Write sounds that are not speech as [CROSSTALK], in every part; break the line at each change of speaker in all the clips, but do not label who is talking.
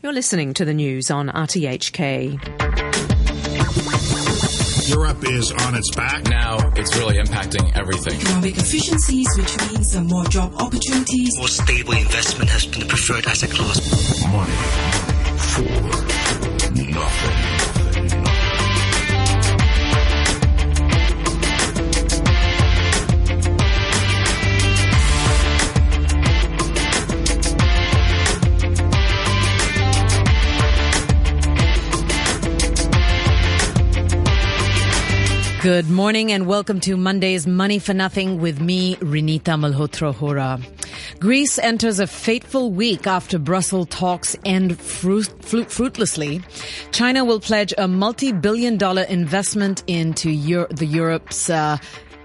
You're listening to the news on RTHK.
Europe is on its back.
Now it's really impacting everything.
Economic efficiencies, which means some more job opportunities.
More stable investment has been the preferred asset class.
Money for nothing.
Good morning and welcome to Monday's Money for Nothing with me, Renita Malhotra Hora. Greece enters a fateful week after Brussels talks end fruit, fruit, fruitlessly. China will pledge a multi-billion dollar investment into Euro- the Europe's uh,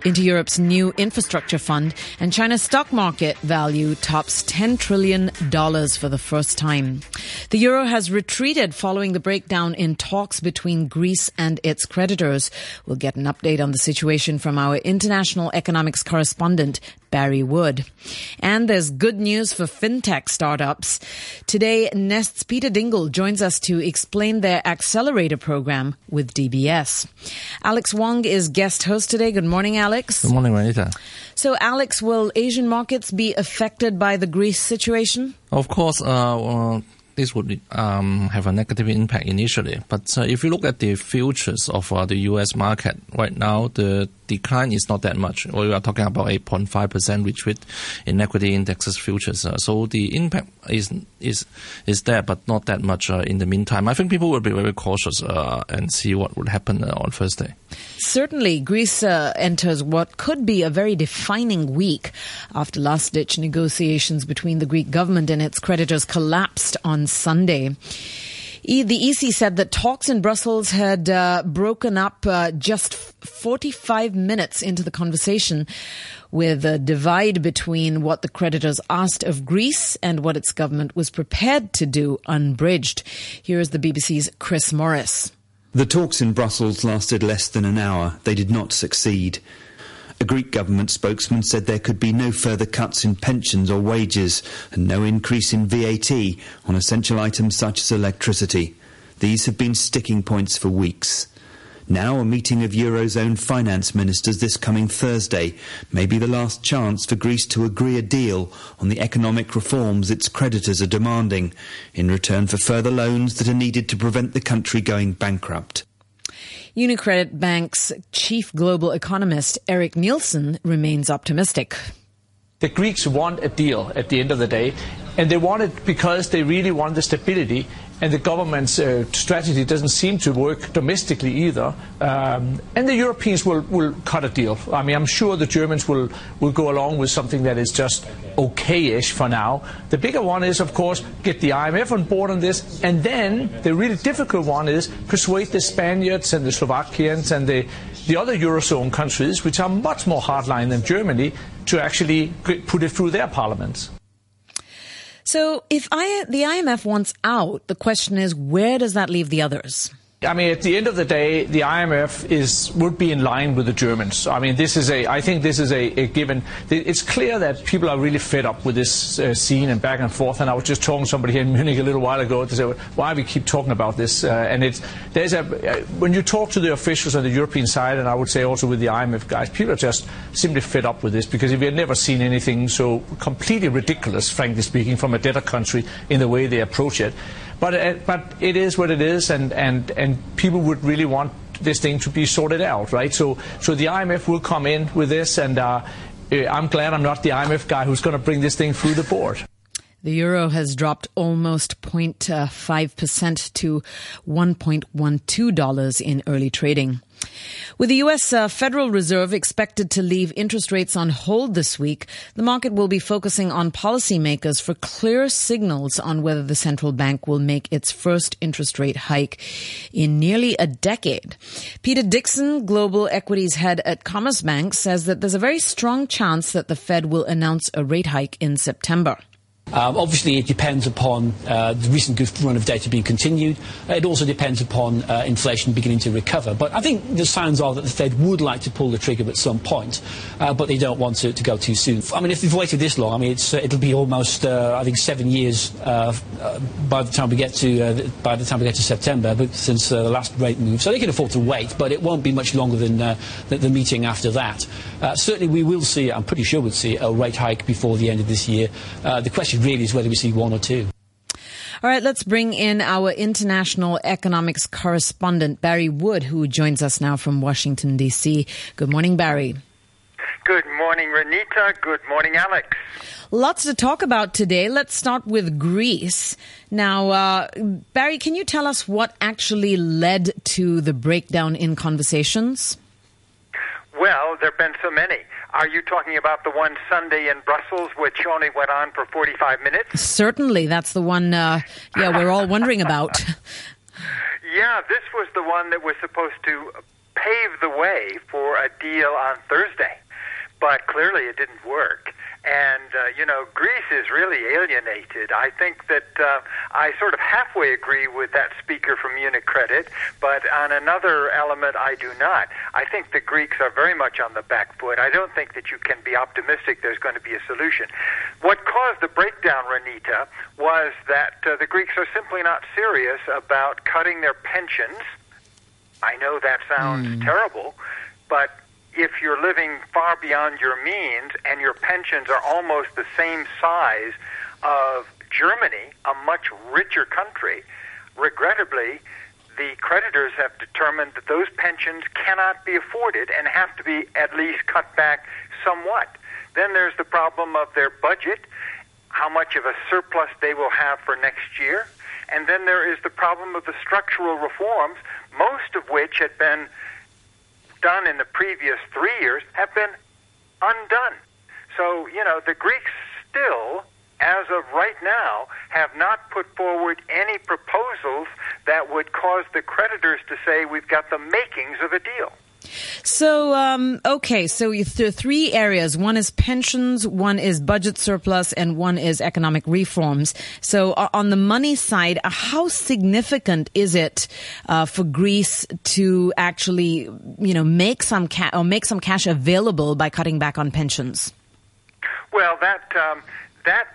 into Europe's new infrastructure fund, and China's stock market value tops $10 trillion for the first time. The euro has retreated following the breakdown in talks between Greece and its creditors. We'll get an update on the situation from our international economics correspondent, Barry Wood. And there's good news for fintech startups. Today, Nest's Peter Dingle joins us to explain their accelerator program with DBS. Alex Wong is guest host today. Good morning, Alex.
Good morning, Renita.
So, Alex, will Asian markets be affected by the Greece situation?
Of course, uh, uh, this would um, have a negative impact initially. But uh, if you look at the futures of uh, the U.S. market right now, the decline is not that much. We are talking about 8.5% retreat in equity indexes futures. Uh, so the impact is is is there, but not that much uh, in the meantime. I think people will be very cautious uh, and see what would happen uh, on Thursday.
Certainly, Greece uh, enters what could be a very defining week after last ditch negotiations between the Greek government and its creditors collapsed on Sunday. E- the EC said that talks in Brussels had uh, broken up uh, just 45 minutes into the conversation with a divide between what the creditors asked of Greece and what its government was prepared to do unbridged. Here is the BBC's Chris Morris.
The talks in Brussels lasted less than an hour. They did not succeed. A Greek government spokesman said there could be no further cuts in pensions or wages and no increase in VAT on essential items such as electricity. These have been sticking points for weeks. Now, a meeting of Eurozone finance ministers this coming Thursday may be the last chance for Greece to agree a deal on the economic reforms its creditors are demanding in return for further loans that are needed to prevent the country going bankrupt.
Unicredit Bank's chief global economist Erik Nielsen remains optimistic.
The Greeks want a deal at the end of the day, and they want it because they really want the stability. And the government's uh, strategy doesn't seem to work domestically either. Um, and the Europeans will, will cut a deal. I mean, I'm sure the Germans will, will go along with something that is just okay-ish for now. The bigger one is, of course, get the IMF on board on this. And then the really difficult one is persuade the Spaniards and the Slovakians and the, the other Eurozone countries, which are much more hardline than Germany, to actually put it through their parliaments.
So if I, the IMF wants out, the question is where does that leave the others?
I mean, at the end of the day, the IMF is would be in line with the Germans. I mean, this is a. I think this is a, a given. It's clear that people are really fed up with this uh, scene and back and forth. And I was just talking to somebody here in Munich a little while ago to say, why we keep talking about this? Uh, and it's there's a uh, when you talk to the officials on the European side, and I would say also with the IMF guys, people are just simply fed up with this because we have never seen anything so completely ridiculous, frankly speaking, from a debtor country in the way they approach it. But, uh, but it is what it is, and, and, and people would really want this thing to be sorted out, right? So, so the IMF will come in with this, and uh, I'm glad I'm not the IMF guy who's going to bring this thing through the board.
The euro has dropped almost 0.5% to $1.12 in early trading. With the U.S. Uh, Federal Reserve expected to leave interest rates on hold this week, the market will be focusing on policymakers for clear signals on whether the central bank will make its first interest rate hike in nearly a decade. Peter Dixon, global equities head at Commerzbank, says that there's a very strong chance that the Fed will announce a rate hike in September.
Um, obviously, it depends upon uh, the recent good run of data being continued. It also depends upon uh, inflation beginning to recover. But I think the signs are that the Fed would like to pull the trigger at some point, uh, but they don't want to, to, go too soon. I mean, if they've waited this long, I mean, uh, it'll be almost, uh, I think, seven years uh, by the time we get to by the time we get to September, but since the last rate move, so they can afford to wait. But it won't be much longer than the, the, meeting after that. certainly, we will see. I'm pretty sure we'll see a rate hike before the end of this year. the question really is whether we see one or two.
All right, let's bring in our international economics correspondent, Barry Wood, who joins us now from Washington, D.C. Good morning, Barry.
Good morning, Renita. Good morning, Alex.
Lots to talk about today. Let's start with Greece. Now, uh, Barry, can you tell us what actually led to the breakdown in conversations?
Well, there have been so many. Are you talking about the one Sunday in Brussels, which only went on for 45 minutes?
Certainly. That's the one, uh, yeah, we're all wondering about. [LAUGHS]
yeah, this was the one that was supposed to pave the way for a deal on Thursday. But clearly it didn't work. And, uh, you know, Greece is really alienated. I think that uh, I sort of halfway agree with that speaker from UniCredit, but on another element, I do not. I think the Greeks are very much on the back foot. I don't think that you can be optimistic there's going to be a solution. What caused the breakdown, Renita, was that uh, the Greeks are simply not serious about cutting their pensions. I know that sounds mm. terrible, but if you're living far beyond your means and your pensions are almost the same size of Germany, a much richer country, regrettably, the creditors have determined that those pensions cannot be afforded and have to be at least cut back somewhat. Then there's the problem of their budget, how much of a surplus they will have for next year. And then there is the problem of the structural reforms, most of which had been done in the previous three years have been undone. So, you know, the Greeks still, as of right now, have not put forward any proposals that would cause the creditors to say we've got the makings of a deal.
So, um, okay, so there are three areas. One is pensions, one is budget surplus, and one is economic reforms. So, uh, on the money side, uh, how significant is it uh, for Greece to actually, you know, make some ca- or make some cash available by cutting back on pensions?
Well, that um, that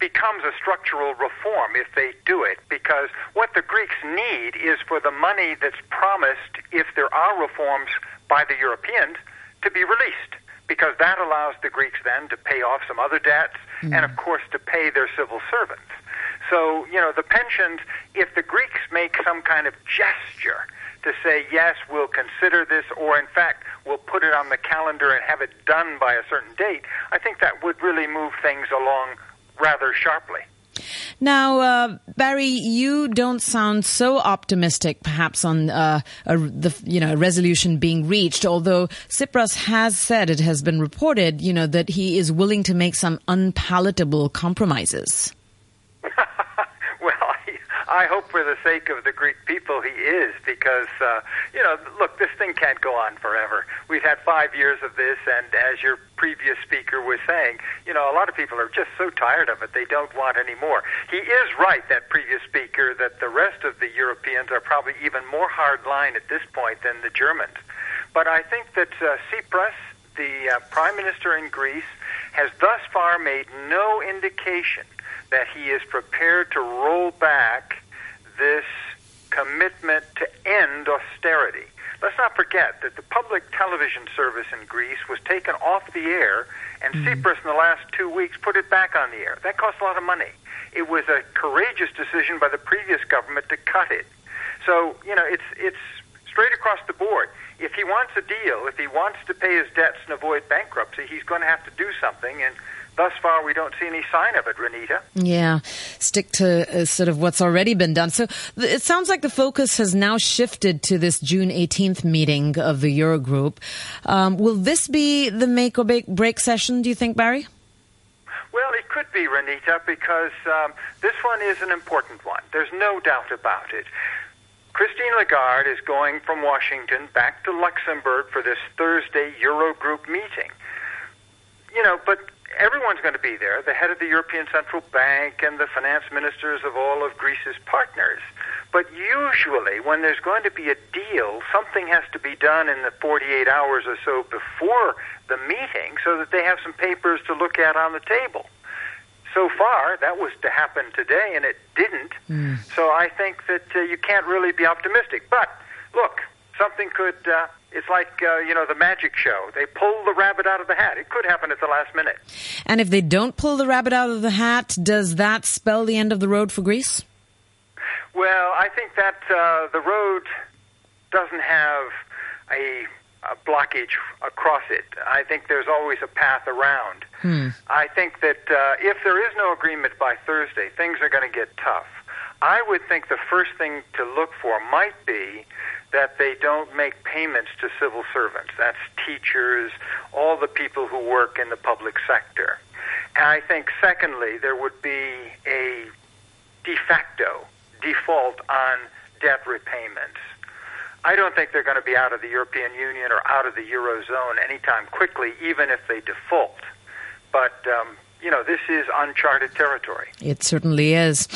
becomes a structural reform if they do it, because what the Greeks need is for the money that's promised, if there are reforms by the Europeans, to be released, because that allows the Greeks then to pay off some other debts mm. and, of course, to pay their civil servants. So, you know, the pensions, if the Greeks make some kind of gesture to say, yes, we'll consider this, or in fact, we'll put it on the calendar and have it done by a certain date, I think that would really move things along rather sharply.
Now, uh, Barry, you don't sound so optimistic, perhaps on uh, a, the you know resolution being reached. Although Tsipras has said it has been reported, you know, that he is willing to make some unpalatable compromises. [LAUGHS]
I hope for the sake of the Greek people he is, because, uh, you know, look, this thing can't go on forever. We've had five years of this, and as your previous speaker was saying, you know, a lot of people are just so tired of it, they don't want any more. He is right, that previous speaker, that the rest of the Europeans are probably even more hardline at this point than the Germans. But I think that uh, Tsipras, the uh, prime minister in Greece, has thus far made no indication that he is prepared to roll back this commitment to end austerity. Let's not forget that the public television service in Greece was taken off the air, and mm-hmm. Tsipras in the last two weeks put it back on the air. That cost a lot of money. It was a courageous decision by the previous government to cut it. So, you know, it's it's straight across the board. If he wants a deal, if he wants to pay his debts and avoid bankruptcy, he's going to have to do something. And thus far we don't see any sign of it, Renita.
Yeah, stick to uh, sort of what's already been done. So th- it sounds like the focus has now shifted to this June 18th meeting of the Eurogroup. Um, will this be the make or break session, do you think, Barry?
Well, it could be, Renita, because um, this one is an important one. There's no doubt about it. Christine Lagarde is going from Washington back to Luxembourg for this Thursday Eurogroup meeting. You know, but everyone's going to be there, the head of the European Central Bank and the finance ministers of all of Greece's partners. But usually, when there's going to be a deal, something has to be done in the 48 hours or so before the meeting so that they have some papers to look at on the table. So far, that was to happen today, and it didn't.
Mm.
So I think that uh, you can't really be optimistic. But look, something could. Uh, it's like uh, you know the magic show. They pull the rabbit out of the hat. It could happen at the last minute.
And if they don't pull the rabbit out of the hat, does that spell the end of the road for Greece?
Well, I think that uh, the road doesn't have a, a blockage across it. I think there's always a path around.
Hmm.
I think that uh, if there is no agreement by Thursday, things are going to get tough. I would think the first thing to look for might be that they don't make payments to civil servants. That's teachers, all the people who work in the public sector. And I think, secondly, there would be a de facto default on debt repayments. I don't think they're going to be out of the European Union or out of the Eurozone anytime quickly, even if they default. But, um, you know, this is uncharted territory.
It certainly is.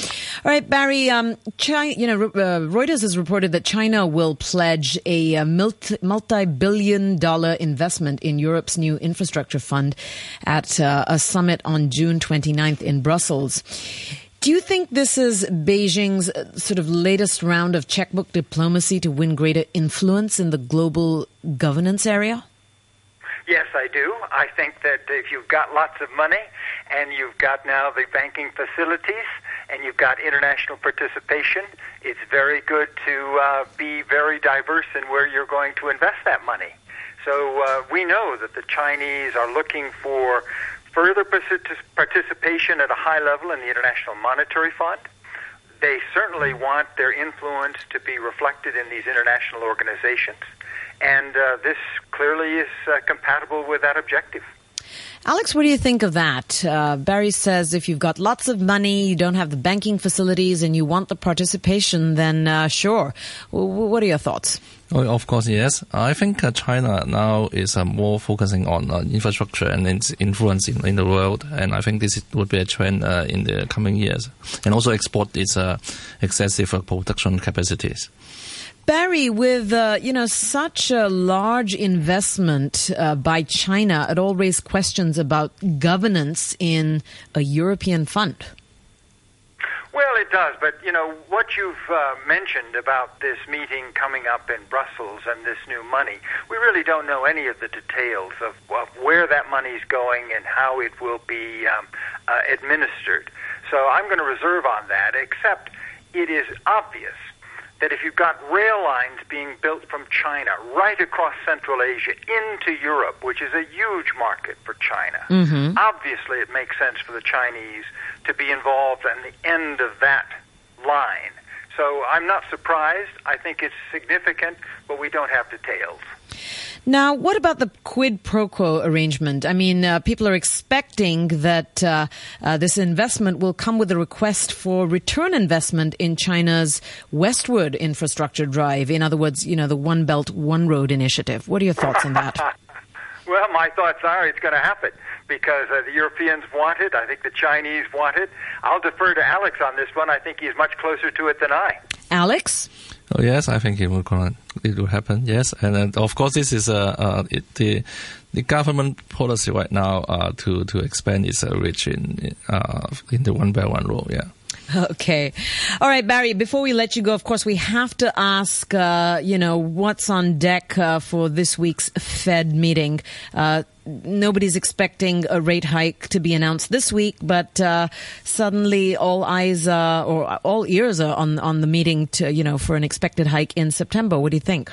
All right, Barry. Um, China, you know, uh, Reuters has reported that China will pledge a, uh, multi-billion-dollar investment in Europe's new infrastructure fund at uh, a summit on June 29th in Brussels. Do you think this is Beijing's uh, sort of latest round of checkbook diplomacy to win greater influence in the global governance area?
Yes, I do. I think that if you've got lots of money and you've got now the banking facilities and you've got international participation, it's very good to uh, be very diverse in where you're going to invest that money. So uh, we know that the Chinese are looking for further participation at a high level in the International Monetary Fund. They certainly want their influence to be reflected in these international organizations and uh, this clearly is uh, compatible with that objective.
Alex, what do you think of that? Uh, Barry says if you've got lots of money, you don't have the banking facilities, and you want the participation, then uh, sure. W- what are your thoughts?
Oh, of course, yes. I think uh, China now is uh, more focusing on uh, infrastructure and its influence in, in, the world, and I think this would be a trend uh, in the coming years. And also export its excessive production capacities.
Barry, with uh, you know such a large investment uh, by China, it all raised questions about governance in a European fund.
Well, it does, but you know what you've uh, mentioned about this meeting coming up in Brussels and this new money. We really don't know any of the details of, of where that money is going and how it will be um, uh, administered. So I'm going to reserve on that. Except it is obvious that if you've got rail lines being built from China right across Central Asia into Europe, which is a huge market for China,
mm-hmm.
obviously it makes sense for the Chinese to be involved in the end of that line. So I'm not surprised. I think it's significant, but we don't have details.
Now, what about the quid pro quo arrangement? I mean, uh, people are expecting that uh, uh, this investment will come with a request for return investment in China's westward infrastructure drive. In other words, you know, the One Belt, One Road initiative. What are your thoughts on that? [LAUGHS]
well, my thoughts are it's going to happen because uh, the Europeans want it. I think the Chinese want it. I'll defer to Alex on this one. I think he's much closer to it than I.
Alex?
Oh, yes, I think it will it will happen. Yes, and then, of course this is uh, uh it, the the government policy right now uh, to to expand its uh, reach in uh, in the one by one rule. Yeah. [LAUGHS]
Okay. All right, Barry, before we let you go, of course, we have to ask, uh, you know, what's on deck uh, for this week's Fed meeting. Uh, nobody's expecting a rate hike to be announced this week, but uh, suddenly all eyes or all ears are on, on the meeting to, you know, for an expected hike in September. What do you think?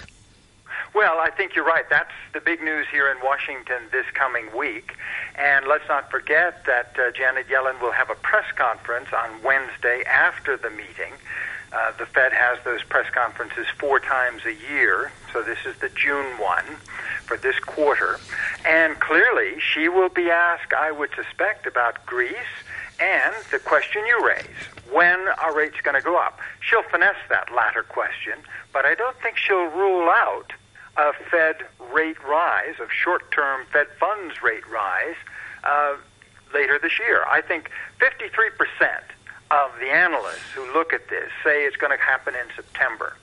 Well, I think you're right. That's the big news here in Washington this coming week. And let's not forget that uh, Janet Yellen will have a press conference on Wednesday after the meeting. Uh, the Fed has those press conferences four times a year, so this is the June one for this quarter. And clearly, she will be asked, I would suspect, about Greece and the question you raise when are rates going to go up? She'll finesse that latter question, but I don't think she'll rule out a Fed rate rise, of short term Fed funds rate rise, uh, later this year. I think 53% of the analysts who look at this say it's going to happen in September.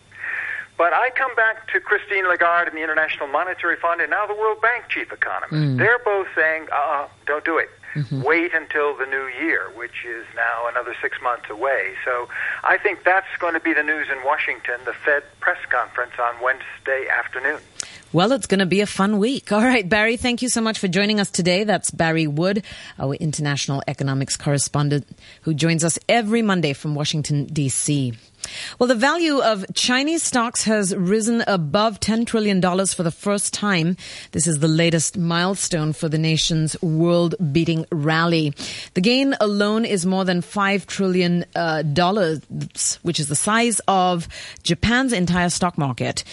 But I come back to Christine Lagarde and the International Monetary Fund and now the World Bank chief economist.
Mm.
They're both saying, uh, don't do it.
Mm-hmm.
Wait until the new year, which is now another six months away. So I think that's going to be the news in Washington, the Fed press conference on Wednesday afternoon.
Well, it's going to be a fun week. All right, Barry, thank you so much for joining us today. That's Barry Wood, our international economics correspondent, who joins us every Monday from Washington, D.C. Well, the value of Chinese stocks has risen above $10 trillion for the first time. This is the latest milestone for the nation's world beating rally. The gain alone is more than $5 trillion, uh, which is the size of Japan's entire stock market.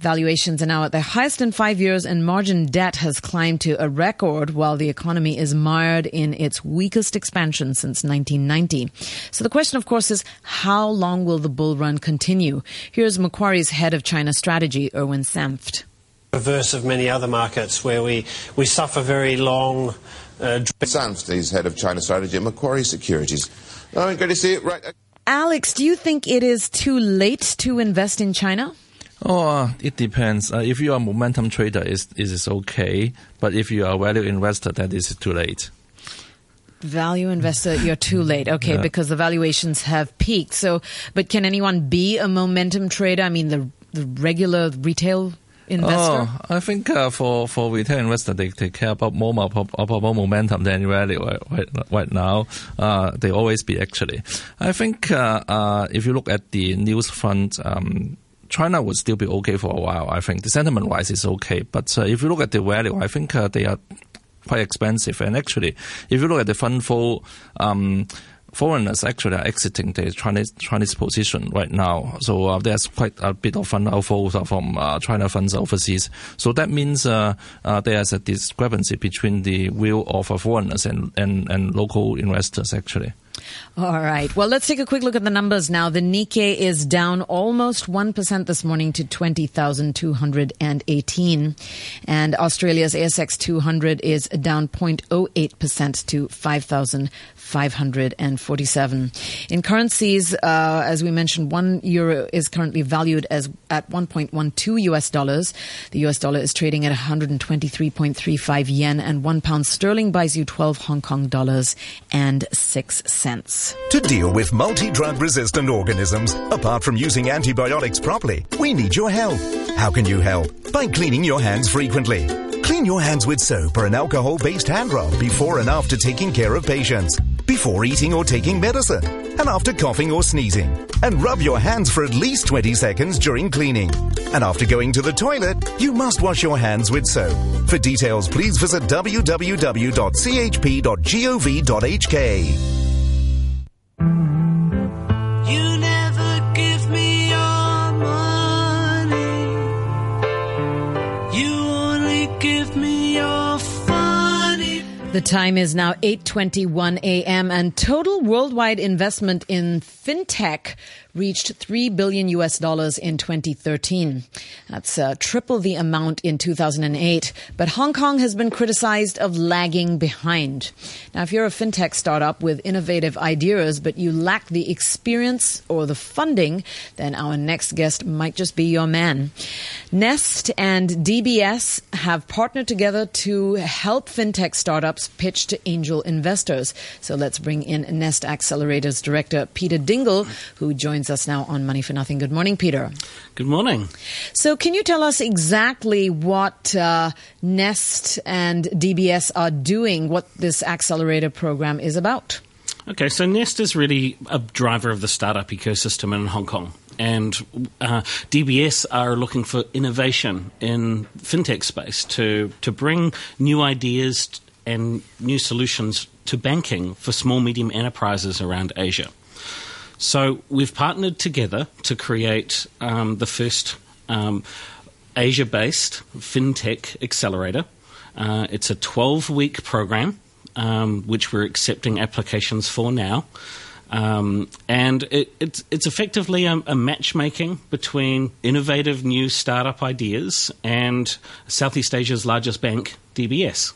Valuations are now at their highest in five years, and margin debt has climbed to a record while the economy is mired in its weakest expansion since 1990. So the question, of course, is how long will the bull run continue? Here's Macquarie's head of China strategy, Erwin Sanft.
Reverse of many other markets where we, we suffer very long. Uh,
Sanft is head of China strategy at Macquarie Securities. Oh, good to see you. Right.
Alex, do you think it is too late to invest in China?
Oh, it depends. Uh, if you are a momentum trader, it is okay. But if you are a value investor, that is too late.
Value investor, you're too late. Okay,
Yeah.
because the valuations have peaked. So, but can anyone be a momentum trader? I mean, the the regular retail investor.
Oh, I think uh, for for retail investor, they, they care about more mo- about more momentum than value right, right, right now. Uh, they always be actually. I think uh, uh, if you look at the news front. Um, China would still be okay for a while. I think the sentiment wise is okay, but uh, if you look at the value, I think uh, they are quite expensive. And actually, if you look at the fund flow, um, foreigners actually are exiting the Chinese Chinese position right now. So uh, there's quite a bit of fund outflows from uh, China funds overseas. So that means uh, uh, there's a discrepancy between the will of foreigners and, and, and local investors actually.
All right. Well, let's take a quick look at the numbers now. The Nikkei is down almost 1% this morning to 20,218. And Australia's ASX 200 is down 0.08% to 5,547. In currencies, uh, as we mentioned, one euro is currently valued as at 1.12 US dollars. The US dollar is trading at 123.35 yen and one pound sterling buys you 12 Hong Kong dollars and six cents.
To deal with multi-drug resistant organisms, apart from using antibiotics properly, we need your help. How can you help? By cleaning your hands frequently. Clean your hands with soap or an alcohol-based hand rub before and after taking care of patients, before eating or taking medicine, and after coughing or sneezing. And rub your hands for at least 20 seconds during cleaning. And after going to the toilet, you must wash your hands with soap. For details, please visit www.chp.gov.hk.
The time is now 8:21 a.m. and total worldwide investment in fintech reached 3 billion US dollars in 2013. That's uh, triple the amount in 2008, but Hong Kong has been criticized of lagging behind. Now, if you're a fintech startup with innovative ideas but you lack the experience or the funding, then our next guest might just be your man. Nest and DBS have partnered together to help fintech startups pitch to angel investors. So let's bring in Nest Accelerator's director, Peter Dingle, who joins us now on Money for Nothing. Good morning, Peter.
Good morning.
So, can you tell us exactly what uh, Nest and DBS are doing, what this accelerator program is about?
Okay, so Nest is really a driver of the startup ecosystem in Hong Kong. And uh, DBS are looking for innovation in fintech space to, to bring new ideas and new solutions to banking for small medium enterprises around Asia. So we've partnered together to create um, the first um, Asia based fintech accelerator. Uh, it's a 12 week program, um, which we're accepting applications for now. Um, and it, it's, it's effectively a, a matchmaking between innovative new startup ideas and Southeast Asia's largest bank, DBS.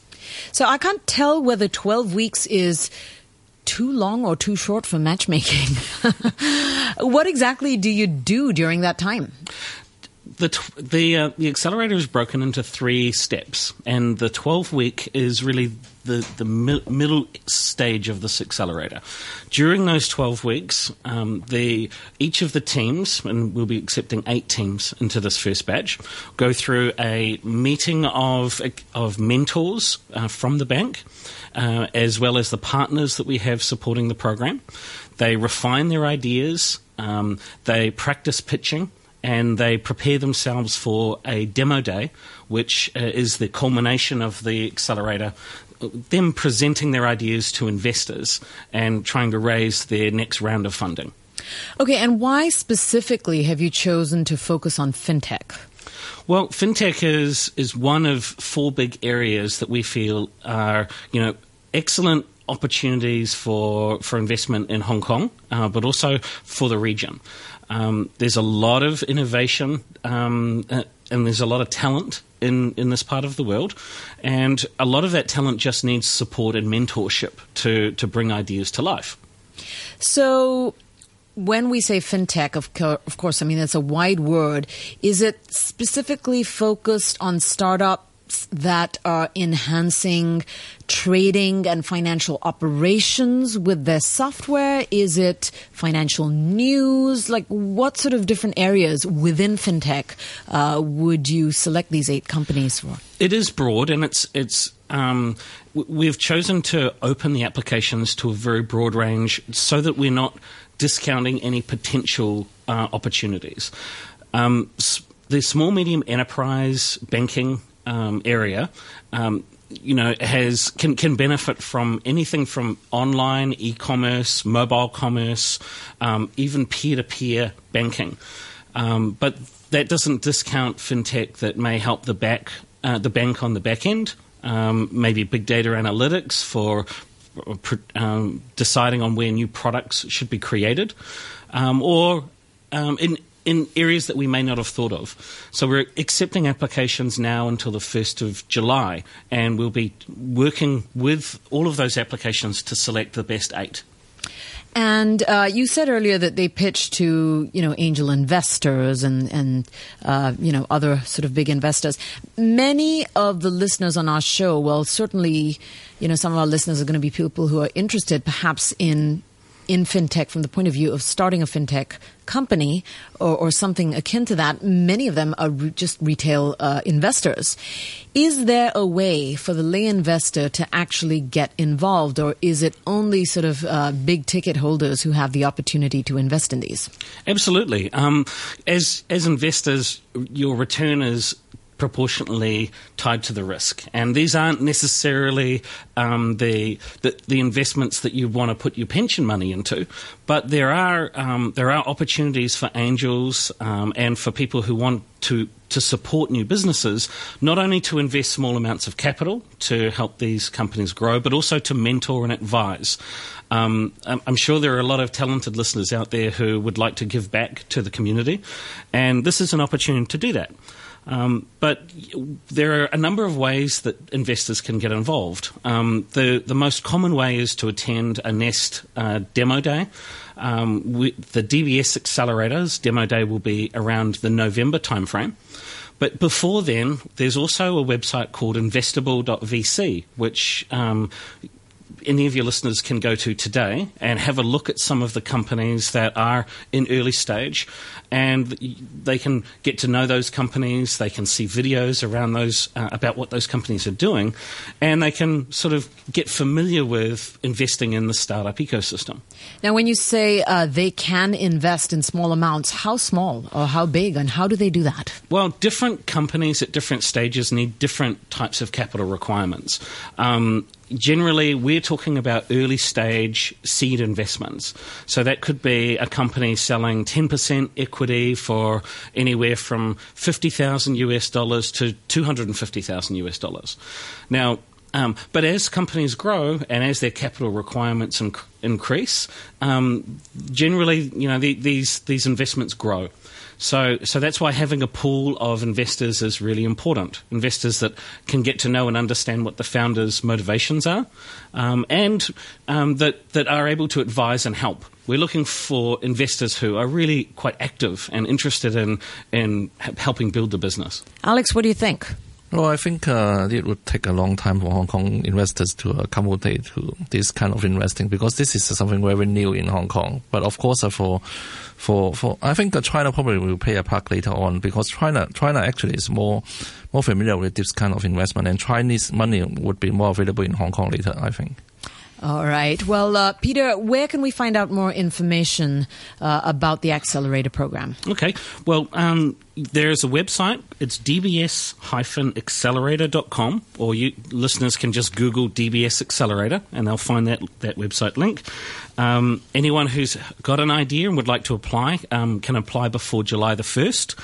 So I can't tell whether 12 weeks is too long or too short for matchmaking. [LAUGHS] what exactly do you do during that time?
the the uh, the accelerator is broken into three steps, and the twelve week is really the the mi- middle stage of this accelerator. During those twelve weeks, um, the each of the teams, and we'll be accepting eight teams into this first batch, go through a meeting of of mentors uh, from the bank, uh, as well as the partners that we have supporting the program. They refine their ideas. Um, they practice pitching and they prepare themselves for a demo day, which uh, is the culmination of the accelerator. Them presenting their ideas to investors and trying to raise their next round of funding.
Okay, and why specifically have you chosen to focus on fintech?
Well, fintech is is one of four big areas that we feel are you know excellent opportunities for for investment in Hong Kong, uh, but also for the region. Um, there's a lot of innovation um, uh, and there's a lot of talent in, in this part of the world. And a lot of that talent just needs support and mentorship to, to bring ideas to life.
So, when we say fintech, of, co- of course, I mean, it's a wide word. Is it specifically focused on startup that are enhancing trading and financial operations with their software? Is it financial news? Like, what sort of different areas within fintech uh, would you select these eight companies for?
It is broad, and it's it's. Um, we've chosen to open the applications to a very broad range so that we're not discounting any potential uh, opportunities. Um, the small medium enterprise banking um, area, um, you know, has can can benefit from anything from online e-commerce, mobile commerce, um, even peer-to-peer banking. Um, but that doesn't discount fintech that may help the back uh, the bank on the back end. Um, maybe big data analytics for um, deciding on where new products should be created, or in in areas that we may not have thought of. So we're accepting applications now until the 1st of July, and we'll be working with all of those applications to select the best eight.
And uh, you said earlier that they pitch to you know angel investors and and uh, you know other sort of big investors. Many of the listeners on our show, well, certainly, you know, some of our listeners are going to be people who are interested, perhaps in in fintech from the point of view of starting a fintech company or, or something akin to that. Many of them are re- just retail uh, investors. Is there a way for the lay investor to actually get involved, or is it only sort of uh, big ticket holders who have the opportunity to invest in these?
Absolutely. Um, as as investors, your return is proportionately tied to the risk. And these aren't necessarily um, the, the, the investments that you want to put your pension money into, but there are um, there are opportunities for angels um, and for people who want to to support new businesses, not only to invest small amounts of capital to help these companies grow, but also to mentor and advise. Um, I'm sure there are a lot of talented listeners out there who would like to give back to the community, and this is an opportunity to do that. Um, but there are a number of ways that investors can get involved. Um, the the most common way is to attend a Nest uh, demo day. Um, we, the DBS accelerators demo day will be around the November timeframe. But before then, there's also a website called investable.vc, which um, any of your listeners can go to today and have a look at some of the companies that are in early stage, and they can get to know those companies. They can see videos around those uh, about what those companies are doing, and they can sort of get familiar with investing in the startup ecosystem.
Now, when you say uh, they can invest in small amounts, how small or how big, and how do they do that?
Well, different companies at different stages need different types of capital requirements. Um, generally we're talking about early stage seed investments. So that could be a company selling 10% equity for anywhere from 50,000 US dollars to 250,000 US dollars. Now, Um, but as companies grow and as their capital requirements inc- increase, um, generally, you know, the, these these investments grow. So, so that's why having a pool of investors is really important. Investors that can get to know and understand what the founders' motivations are, um, and um, that that are able to advise and help. We're looking for investors who are really quite active and interested in in helping build the business.
Alex, what do you think?
Well, I think uh, it would take a long time for Hong Kong investors to accommodate to this kind of investing because this is something very new in Hong Kong. But of course, uh, for for for I think uh, China probably will play a part later on because China China actually is more more familiar with this kind of investment, and Chinese money would be more available in Hong Kong later. I think.
All right. Well, uh, Peter, where can we find out more information uh, about the accelerator program?
Okay. Well, um, there's a website. It's dbs-accelerator.com, or you listeners can just Google DBS Accelerator, and they'll find that that website link. Um, anyone who's got an idea and would like to apply um, can apply before July the first,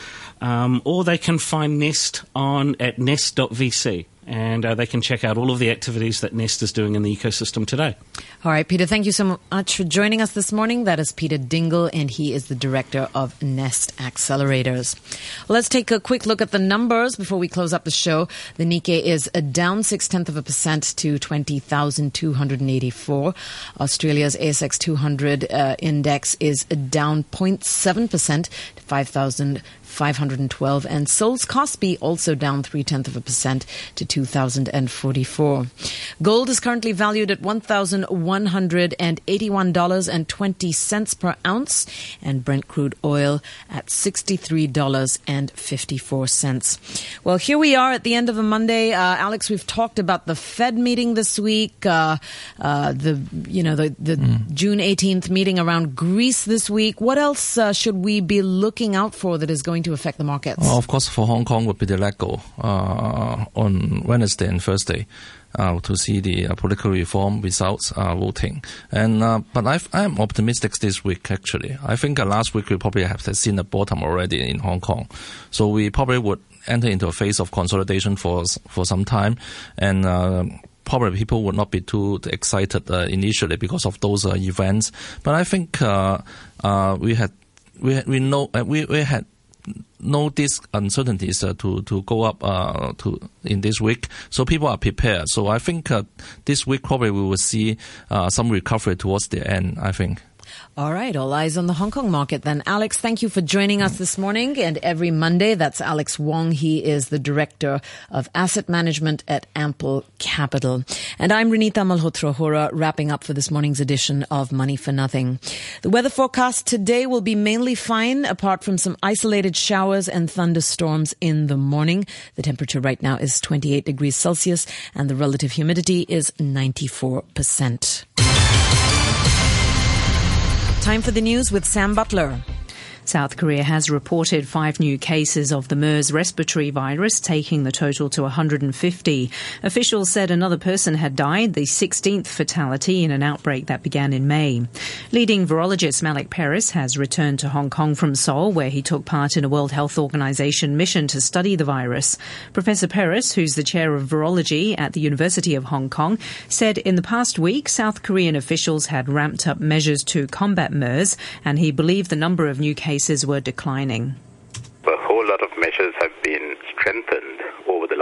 um, or they can find Nest on at nest.vc and uh, they can check out all of the activities that Nest is doing in the ecosystem today.
All right, Peter, thank you so much for joining us this morning. That is Peter Dingle, and he is the director of Nest Accelerators. Let's take a quick look at the numbers before we close up the show. The Nikkei is down six tenths of a percent to 20,284. Australia's ASX 200 uh, index is down 0.7 percent to 5,000. 512 and Seoul's Kospi also down three tenths of a percent to 2,044. Gold is currently valued at $1,181.20 per ounce and Brent crude oil at $63.54. Well, here we are at the end of a Monday. Uh, Alex, we've talked about the Fed meeting this week, uh, uh, the, you know, the, the mm. June 18th meeting around Greece this week. What else uh, should we be looking out for that is going to affect the markets?
Well, of course, for Hong Kong would be the LegCo uh, on Wednesday and Thursday. Uh, to see the uh, political reform results uh, voting, and uh, but i am optimistic this week. Actually, I think last week we probably have seen the bottom already in Hong Kong, so we probably would enter into a phase of consolidation for for some time, and uh, probably people would not be too excited uh, initially because of those events. But I think we had we we know we we had these uncertainties uh, to to go up uh, to in this week, so people are prepared. So I think uh, this week probably we will see uh, some recovery towards the end. I think.
All right, all eyes on the Hong Kong market then. Alex, thank you for joining us this morning. And every Monday, that's Alex Wong. He is the Director of Asset Management at Ample Capital. And I'm Renita Malhotra Hora, wrapping up for this morning's edition of Money for Nothing. The weather forecast today will be mainly fine, apart from some isolated showers and thunderstorms in the morning. The temperature right now is 28 degrees Celsius and the relative humidity is 94%. Time for the news with Sam Butler.
South Korea has reported five new cases of the MERS respiratory virus, taking the total to 150. Officials said another person had died, the 16th fatality in an outbreak that began in May. Leading virologist Malik Peiris has returned to Hong Kong from Seoul, where he took part in a World Health Organization mission to study the virus. Professor Peiris, who's the chair of virology at the University of Hong Kong, said in the past week South Korean officials had ramped up measures to combat MERS, and he believed the number of new cases cases were declining.
A whole lot of measures have been strengthened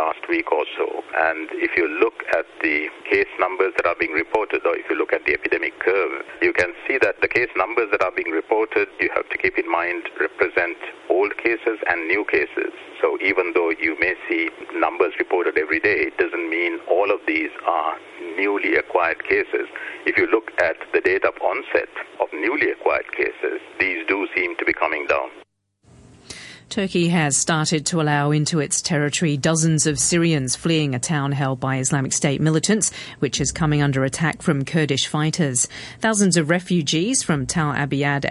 last week or so. And if you look at the case numbers that are being reported, or if you look at the epidemic curve, you can see that the case numbers that are being reported, you have to keep in mind, represent old cases and new cases. So even though you may see numbers reported every day, it doesn't mean all of these are newly acquired cases. If you look at the date of onset of newly acquired cases, these do seem to be coming down.
Turkey has started to allow into its territory dozens of Syrians fleeing a town held by Islamic State militants, which is coming under attack from Kurdish fighters. Thousands of refugees from Tal Abyad